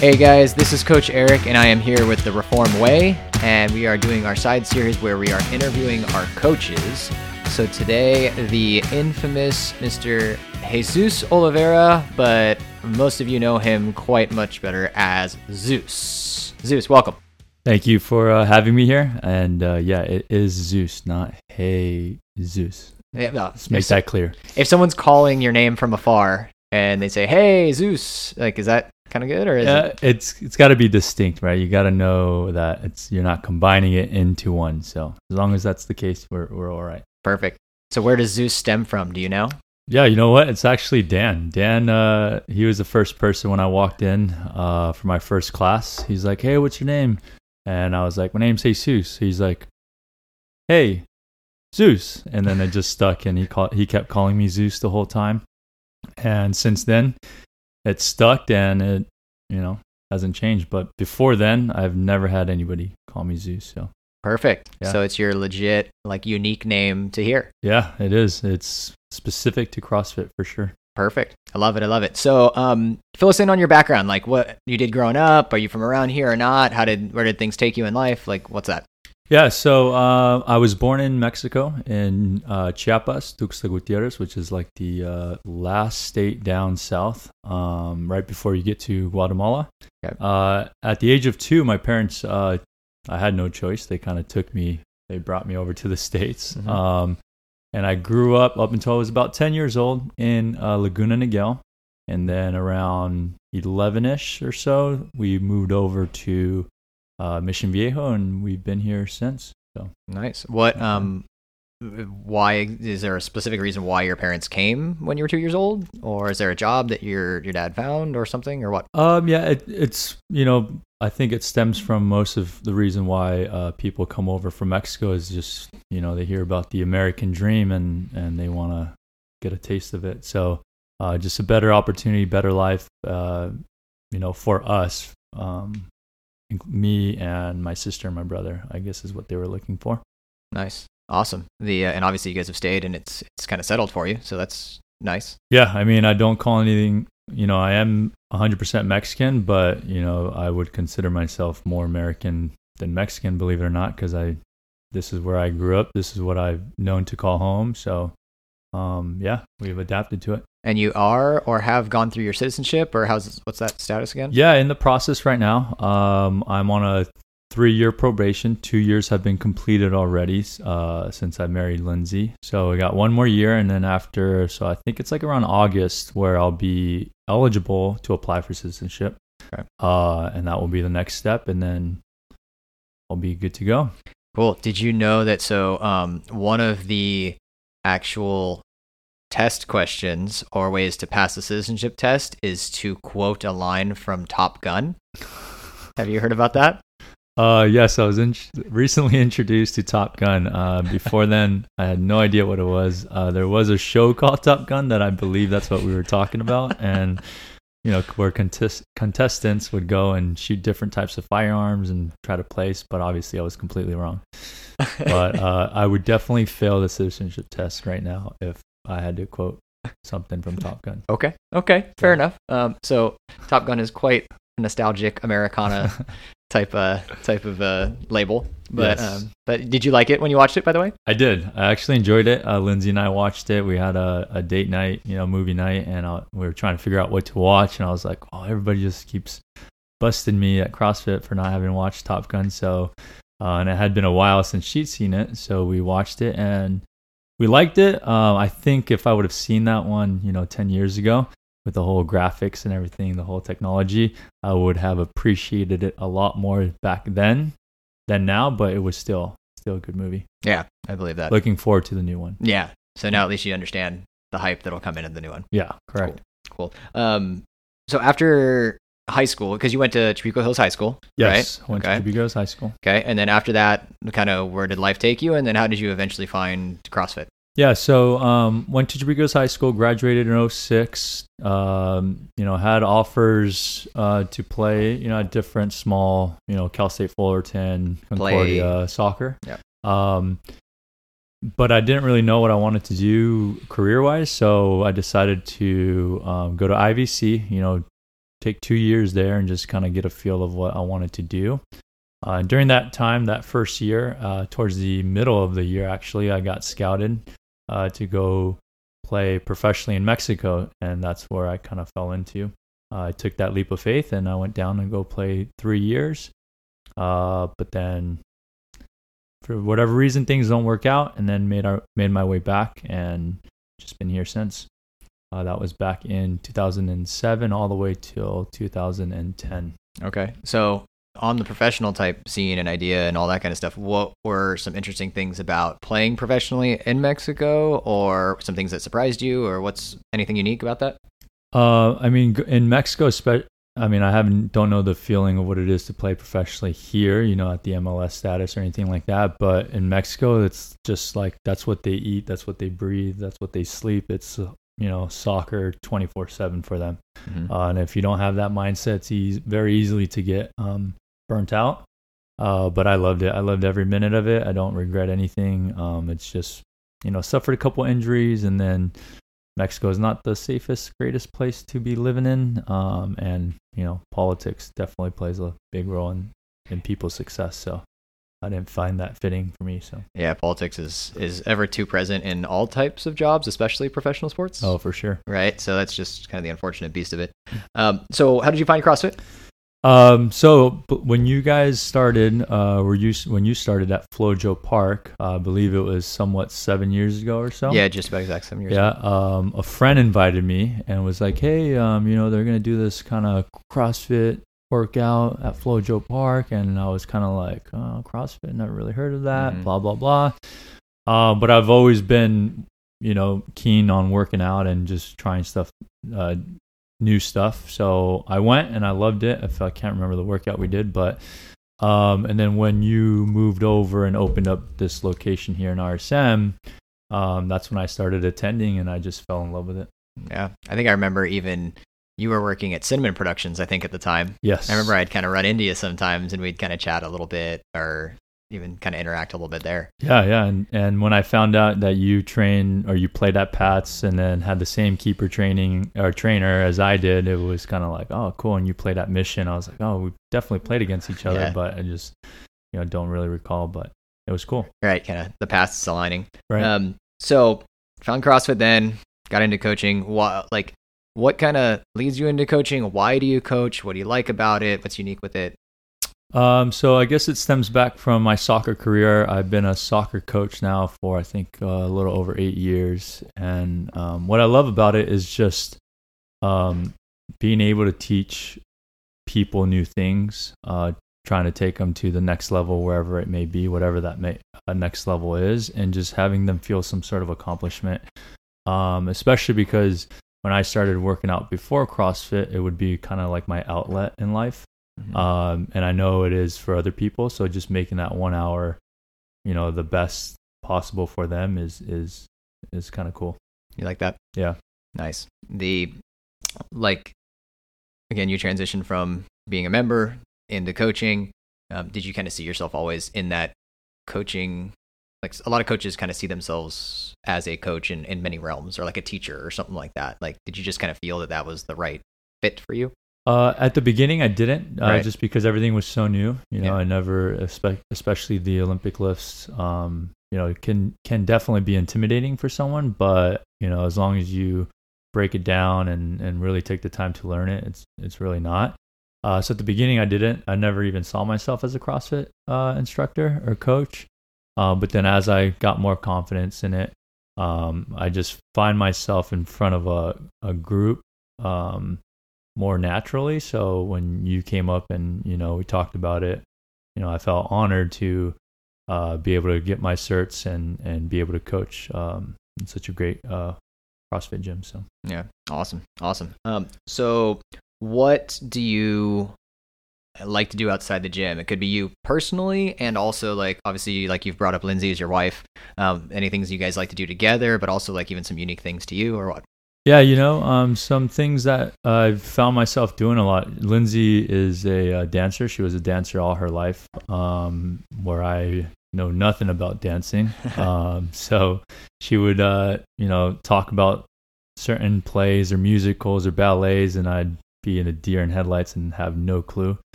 Hey guys, this is Coach Eric, and I am here with the Reform Way, and we are doing our side series where we are interviewing our coaches. So today, the infamous Mr. Jesus Oliveira, but most of you know him quite much better as Zeus. Zeus, welcome. Thank you for uh, having me here. And uh, yeah, it is Zeus, not Hey Zeus. Yeah, no, Let's make that clear. if someone's calling your name from afar and they say, "Hey Zeus," like is that kind of good or is Yeah, it it's it's got to be distinct, right? You got to know that it's you're not combining it into one. So as long as that's the case, we're we're all right. perfect? So where does Zeus stem from? Do you know? Yeah, you know what? It's actually Dan. Dan, uh, he was the first person when I walked in uh, for my first class. He's like, "Hey, what's your name?" And I was like, "My name's Jesus." He's like, "Hey, Zeus," and then it just stuck, and he called, he kept calling me Zeus the whole time. And since then, it stuck, and it, you know, hasn't changed. But before then, I've never had anybody call me Zeus. So Perfect. Yeah. So it's your legit, like, unique name to hear. yeah, it is. It's specific to CrossFit for sure. Perfect. I love it. I love it. So, um, fill us in on your background. Like, what you did growing up. Are you from around here or not? How did where did things take you in life? Like, what's that? Yeah, so uh, I was born in Mexico in uh, Chiapas, Tuxtla Gutierrez, which is like the uh, last state down south, um, right before you get to Guatemala. Okay. Uh, at the age of two, my parents, uh, I had no choice. They kind of took me, they brought me over to the States. Mhm. Um, and I grew up up until I was about 10 years old in uh, Laguna Niguel. And then around 11 ish or so, we moved over to uh, Mission Viejo, and we've been here since. So Nice. What? Um, why is there a specific reason why your parents came when you were two years old, or is there a job that your your dad found, or something, or what? Um, yeah, it, it's you know I think it stems from most of the reason why uh, people come over from Mexico is just you know they hear about the American dream and and they want to get a taste of it. So uh, just a better opportunity, better life, uh, you know, for us, um, me and my sister and my brother, I guess is what they were looking for. Nice. Awesome. The uh, and obviously you guys have stayed, and it's it's kind of settled for you, so that's nice. Yeah, I mean, I don't call anything. You know, I am 100% Mexican, but you know, I would consider myself more American than Mexican, believe it or not, because I this is where I grew up. This is what I've known to call home. So, um, yeah, we've adapted to it. And you are or have gone through your citizenship, or how's what's that status again? Yeah, in the process right now. Um, I'm on a three-year probation. Two years have been completed already uh, since I married Lindsay. So I got one more year, and then after, so I think it's like around August where I'll be eligible to apply for citizenship. Okay. Uh, and that will be the next step, and then I'll be good to go. Cool. Did you know that? So, um, one of the actual test questions or ways to pass the citizenship test is to quote a line from Top Gun. Have you heard about that? Uh, yes, I was in- recently introduced to Top Gun. Uh, before then, I had no idea what it was. Uh, there was a show called Top Gun that I believe that's what we were talking about, and you know, where contest- contestants would go and shoot different types of firearms and try to place. But obviously, I was completely wrong. But uh, I would definitely fail the citizenship test right now if I had to quote something from Top Gun. okay. Okay. Fair enough. Um, so Top Gun is quite a nostalgic Americana type uh type of uh label. But Yes. um, but did you like it when you watched it? By the way. I did. I actually enjoyed it. Uh, Lindsay and I watched it. We had a, a date night, you know, movie night, and uh, we were trying to figure out what to watch. And I was like, oh, everybody just keeps busting me at CrossFit for not having watched Top Gun. So, uh, and it had been a while since she'd seen it. So we watched it and we liked it. Um, I think if I would have seen that one, you know, 10 years ago with the whole graphics and everything, the whole technology, I would have appreciated it a lot more back then than now, but it was still still a good movie. Yeah, I believe that. Looking forward to the new one. yeah. So now at least you understand the hype that'll come in in the new one. Yeah, correct. Cool. Um, so after high school, because you went to Trabuco Hills High School, Yes, right? went okay. to Chibigos High School. Okay, and then after that, kind of where did life take you, and then how did you eventually find CrossFit? Yeah, so um, went to Chibigos High School, graduated in 06. Um, you know, had offers uh, to play, you know, at different small, you know, Cal State Fullerton, Concordia soccer. Yeah. Um, but I didn't really know what I wanted to do career wise, so I decided to um, go to IVC. You know, take two years there and just kind of get a feel of what I wanted to do. Uh, during that time, that first year, uh, towards the middle of the year, actually, I got scouted uh, to go play professionally in Mexico, and that's where I kind of fell into. I took that leap of faith and I went down and go play three years. Uh, but then, for whatever reason, things don't work out, and then made our made my way back and just been here since. Uh, that was back in 2007 all the way till 2010. Okay. So on the professional type scene and idea and all that kind of stuff, what were some interesting things about playing professionally in Mexico or some things that surprised you or what's anything unique about that? Uh, I mean, in Mexico, I mean, I haven't don't know the feeling of what it is to play professionally here, you know, at the MLS status or anything like that. But in Mexico, it's just like that's what they eat, that's what they breathe, that's what they sleep. It's you know soccer 24 7 for them. Mm-hmm. uh, and if you don't have that mindset it's e- very easily to get um, burnt out. Uh, but i loved it. I loved every minute of it. I don't regret anything. Um, it's just you know suffered a couple injuries and then mexico is not the safest greatest place to be living in. Um, and you know politics definitely plays a big role in, in people's success. So I didn't find that fitting for me. So yeah, politics is is ever too present in all types of jobs, especially professional sports. Oh, for sure. Right. So that's just kind of the unfortunate beast of it. Um, so how did you find CrossFit? Um, so when you guys started, uh, were you when you started at Flojo Park? Uh, I believe it was somewhat seven years ago or so. Yeah, just about exact seven years. Yeah. Um, a friend invited me and was like, "Hey, um, you know, they're gonna do this kind of CrossFit workout at Flojo Park, and I was kind of like, oh, CrossFit, never really heard of that, mm-hmm. blah blah blah. Uh, but I've always been, you know, keen on working out and just trying stuff, uh, new stuff. So I went and I loved it. If I can't remember the workout we did, but um, and then when you moved over and opened up this location here in RSM, um, that's when I started attending, and I just fell in love with it. Yeah, I think I remember even you were working at Cinnamon Productions, I think, at the time. Yes. I remember I'd kind of run into you sometimes and we'd kind of chat a little bit or even kind of interact a little bit there. Yeah, yeah. And, and when I found out that you train or you played at Pat's and then had the same keeper training or trainer as I did, it was kind of like, oh, cool. And you played at Mission. I was like, oh, we definitely played against each other, yeah. but I just, you know, don't really recall, but it was cool. Right. Kind of the paths aligning. Right. Um, so found CrossFit then, got into coaching. Like, what kind of leads you into coaching? Why do you coach? What do you like about it? What's unique with it? Um, so I guess it stems back from my soccer career. I've been a soccer coach now for I think uh, a little over eight years, and um, what I love about it is just um, being able to teach people new things, uh, trying to take them to the next level wherever it may be, whatever that may, uh, next level is, and just having them feel some sort of accomplishment. Um, especially because when I started working out before CrossFit, it would be kind of like my outlet in life. Mm-hmm. Um, and I know it is for other people. So just making that one hour, you know, the best possible for them is is is kind of cool. You like that? Yeah. Nice. The like again, you transitioned from being a member into coaching. Um, did you kind of see yourself always in that coaching like a lot of coaches kind of see themselves as a coach in, in many realms or like a teacher or something like that. Like did you just kind of feel that that was the right fit for you? Uh, at the beginning i didn't uh, right. just because everything was so new. You know yeah. i never especially the olympic lifts um, you know it can can definitely be intimidating for someone but you know as long as you break it down and and really take the time to learn it it's it's really not. Uh, so at the beginning i didn't. I never even saw myself as a crossfit uh, instructor or coach uh, but then as I got more confidence in it, um, I just find myself in front of a, a group um, more naturally. So when you came up and, you know, we talked about it, you know, I felt honored to uh, be able to get my certs and, and be able to coach um, in such a great uh, CrossFit gym. So, yeah, awesome. Awesome. Um, so what do you like to do outside the gym. It could be you personally, and also like obviously like you've brought up Lindsay as your wife. Um, any things you guys like to do together, but also like even some unique things to you or what? Yeah, you know, um, some things that I've found myself doing a lot. Lindsay is a, a dancer. She was a dancer all her life, um, where I know nothing about dancing. um, so she would, uh, you know, talk about certain plays or musicals or ballets, and I'd be in a deer in headlights and have no clue.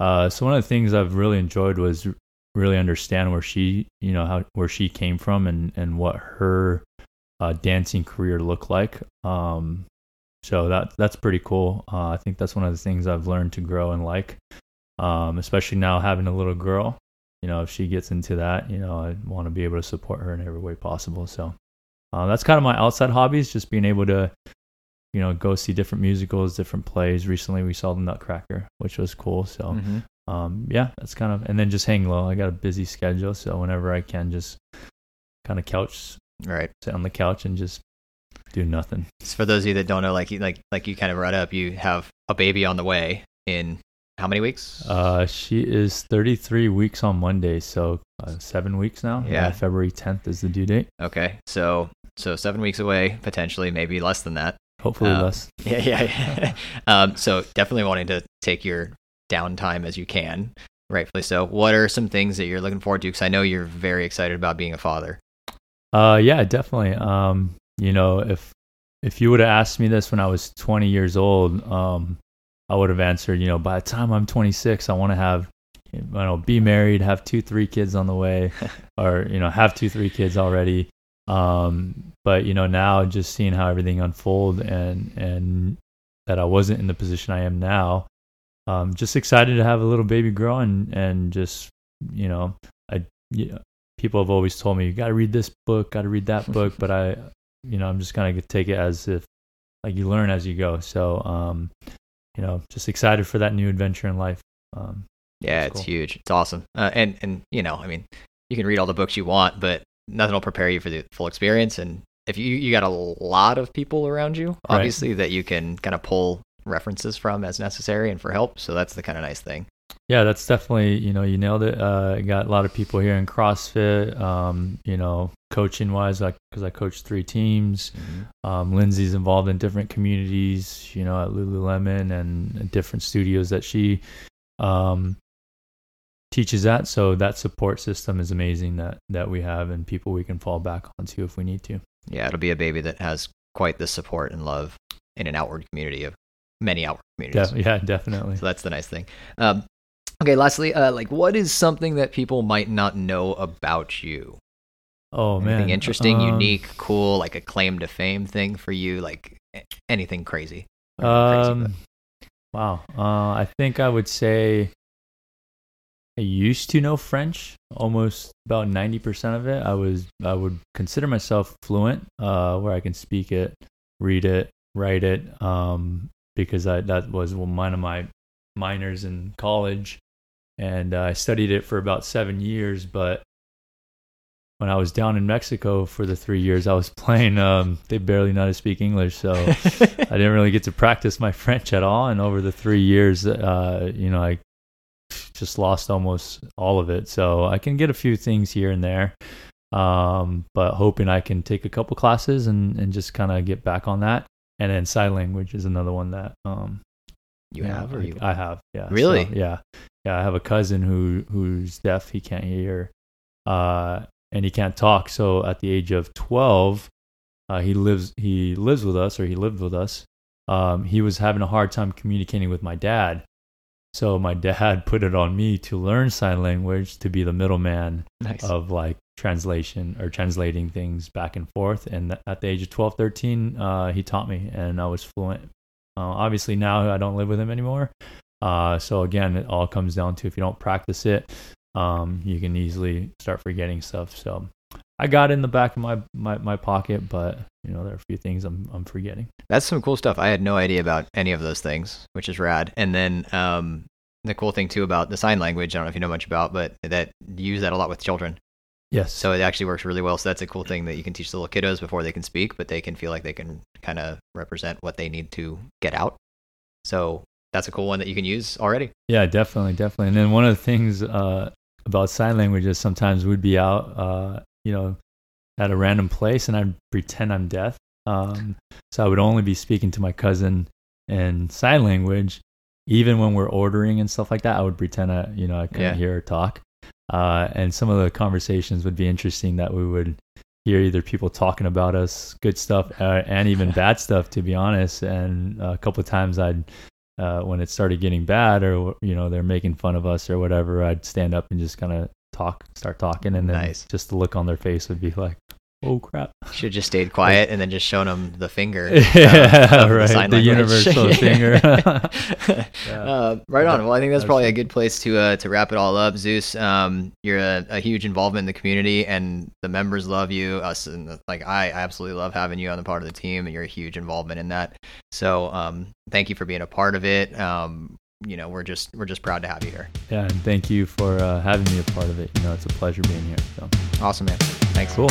Uh, so one of the things I've really enjoyed was really understand where she, you know, how where she came from and and what her uh, dancing career looked like. Um, so that that's pretty cool. Uh, I think that's one of the things I've learned to grow and like, um, especially now having a little girl. You know, if she gets into that, you know, I want to be able to support her in every way possible. So uh, that's kind of my outside hobbies, just being able to, you know, go see different musicals, different plays. Recently, we saw the Nutcracker, which was cool. So, mm-hmm. um, yeah, that's kind of, and then just hang low. I got a busy schedule, so whenever I can, just kind of couch, right, sit on the couch and just do nothing. So for those of you that don't know, like like like you kind of brought up, you have a baby on the way in how many weeks? Uh, she is 33 weeks on Monday, so uh, seven weeks now. Yeah, uh, February 10th is the due date. Okay, so so seven weeks away, potentially, maybe less than that. Hopefully um, less. Yeah, yeah. yeah. um, so definitely wanting to take your downtime as you can, rightfully so. What are some things that you're looking forward to? Because I know you're very excited about being a father. Uh, yeah, definitely. Um, you know, if if you would have asked me this when I was 20 years old, um, I would have answered, you know, by the time I'm 26, I want to have, you know, be married, have two, three kids on the way, or you know, have two, three kids already. Um, but you know, now just seeing how everything unfold and and that I wasn't in the position I am now, um, just excited to have a little baby girl and and just you know, I you know, people have always told me you got to read this book, got to read that book, but I, you know, I'm just gonna take it as if like you learn as you go. So, um, you know, just excited for that new adventure in life. Um, yeah, it's cool. huge. It's awesome. Uh, and and you know, I mean, you can read all the books you want, but nothing will prepare you for the full experience. And if you you got a lot of people around you, obviously right. that you can kind of pull references from as necessary and for help. So that's the kind of nice thing. Yeah, that's definitely you know you nailed it. Uh, got a lot of people here in CrossFit. Um, you know, coaching wise, like because I coach three teams. Mm-hmm. Um, Lindsay's involved in different communities. You know, at Lululemon and different studios that she um, teaches that. So that support system is amazing that that we have and people we can fall back onto if we need to. Yeah, it'll be a baby that has quite the support and love in an outward community of many outward communities. De- yeah, definitely. So that's the nice thing. Um, okay, lastly, uh, like what is something that people might not know about you? Oh anything man, interesting, um, unique, cool, like a claim to fame thing for you, like anything crazy. Um, crazy, wow. Uh, I think I would say I used to know French, almost about ninety percent of it. I was I would consider myself fluent, uh, where I can speak it, read it, write it, um, because I that was one of my minors in college, and uh, I studied it for about seven years. But when I was down in Mexico for the three years I was playing, um, they barely know how to speak English, so I didn't really get to practice my French at all. And over the three years, uh, you know, I just lost almost all of it. So I can get a few things here and there, um, but hoping I can take a couple classes and, and just kind of get back on that. And then sign language is another one that um, you have, or you? I have, yeah. Really? So, yeah, yeah. I have a cousin who who's deaf. He can't hear, uh, and he can't talk. So at the age of twelve, uh, he lives he lives with us, or he lived with us. Um, he was having a hard time communicating with my dad, so my dad put it on me to learn sign language to be the middleman nice. of like translation or translating things back and forth. And at the age of 12, 13, uh, he taught me and I was fluent. Uh, obviously now I don't live with him anymore. Uh, so again, it all comes down to if you don't practice it, um, you can easily start forgetting stuff. So I got in the back of my, my, my pocket, but you know, there are a few things I'm, I'm forgetting. That's some cool stuff. I had no idea about any of those things, which is rad. And then, um, the cool thing too about the sign language, I don't know if you know much about, but that you use that a lot with children. Yes. So it actually works really well. So that's a cool thing that you can teach the little kiddos before they can speak, but they can feel like they can kind of represent what they need to get out. So that's a cool one that you can use already. Yeah, definitely, definitely. And then one of the things uh, about sign language is sometimes we'd be out, uh, you know, at a random place and I'd pretend I'm deaf. Um, so I would only be speaking to my cousin in sign language. Even when we're ordering and stuff like that, I would pretend I, you know, I couldn't yeah. hear her talk. Uh, and some of the conversations would be interesting that we would hear either people talking about us, good stuff, uh, and even bad stuff, to be honest. And a couple of times I'd uh, when it started getting bad or you know they're making fun of us or whatever, I'd stand up and just kind of talk, start talking, and then Nice. just the look on their face would be like, "Oh crap!" Should have just stayed quiet and then just shown them the finger. yeah, of the right. sign The, universal finger. Uh, right on. Well, I think that's probably a good place to uh, to wrap it all up. Zeus, um, you're a, a huge involvement in the community, and the members love you. Us, and the, like I, I absolutely love having you on the part of the team, and you're a huge involvement in that. So, um, thank you for being a part of it. Um, you know, we're just we're just proud to have you here. yeah, and thank you for uh, having me a part of it. You know, it's a pleasure being here. So Awesome, man. Thanks. cool.